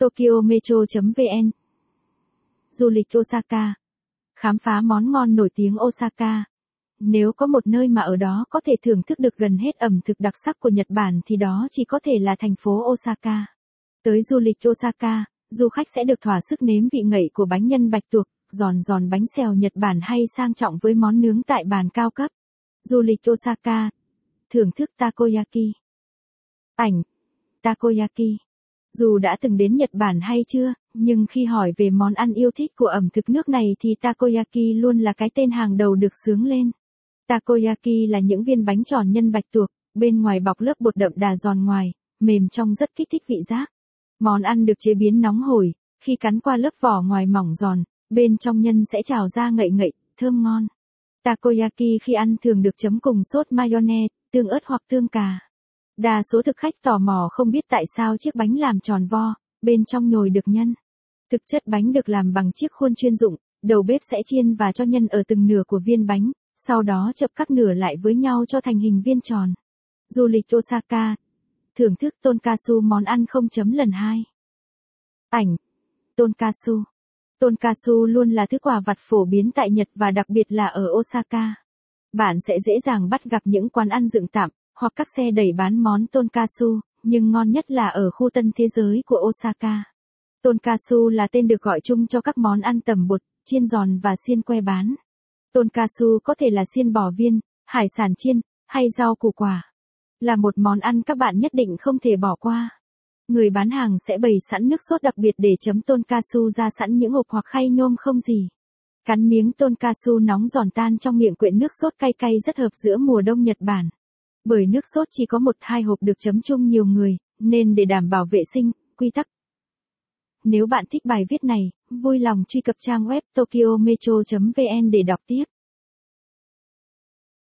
Tokyo Metro.vn Du lịch Osaka Khám phá món ngon nổi tiếng Osaka Nếu có một nơi mà ở đó có thể thưởng thức được gần hết ẩm thực đặc sắc của Nhật Bản thì đó chỉ có thể là thành phố Osaka. Tới du lịch Osaka, du khách sẽ được thỏa sức nếm vị ngậy của bánh nhân bạch tuộc, giòn giòn bánh xèo Nhật Bản hay sang trọng với món nướng tại bàn cao cấp. Du lịch Osaka. Thưởng thức takoyaki. Ảnh. Takoyaki. Dù đã từng đến Nhật Bản hay chưa, nhưng khi hỏi về món ăn yêu thích của ẩm thực nước này thì takoyaki luôn là cái tên hàng đầu được sướng lên. Takoyaki là những viên bánh tròn nhân bạch tuộc, bên ngoài bọc lớp bột đậm đà giòn ngoài, mềm trong rất kích thích vị giác. Món ăn được chế biến nóng hổi, khi cắn qua lớp vỏ ngoài mỏng giòn, bên trong nhân sẽ trào ra ngậy ngậy, thơm ngon. Takoyaki khi ăn thường được chấm cùng sốt mayonnaise, tương ớt hoặc tương cà. Đa số thực khách tò mò không biết tại sao chiếc bánh làm tròn vo, bên trong nhồi được nhân. Thực chất bánh được làm bằng chiếc khuôn chuyên dụng, đầu bếp sẽ chiên và cho nhân ở từng nửa của viên bánh, sau đó chập các nửa lại với nhau cho thành hình viên tròn. Du lịch Osaka. Thưởng thức tonkatsu món ăn không chấm lần hai. Ảnh. Tonkatsu. Tonkatsu luôn là thứ quà vặt phổ biến tại Nhật và đặc biệt là ở Osaka. Bạn sẽ dễ dàng bắt gặp những quán ăn dựng tạm, hoặc các xe đẩy bán món tonkatsu, nhưng ngon nhất là ở khu tân thế giới của Osaka. Tonkatsu là tên được gọi chung cho các món ăn tầm bột, chiên giòn và xiên que bán. Tonkatsu có thể là xiên bò viên, hải sản chiên, hay rau củ quả. Là một món ăn các bạn nhất định không thể bỏ qua. Người bán hàng sẽ bày sẵn nước sốt đặc biệt để chấm tonkatsu ra sẵn những hộp hoặc khay nhôm không gì. Cắn miếng tonkatsu nóng giòn tan trong miệng quyện nước sốt cay cay rất hợp giữa mùa đông Nhật Bản. Bởi nước sốt chỉ có một hai hộp được chấm chung nhiều người, nên để đảm bảo vệ sinh, quy tắc. Nếu bạn thích bài viết này, vui lòng truy cập trang web tokyometro.vn để đọc tiếp.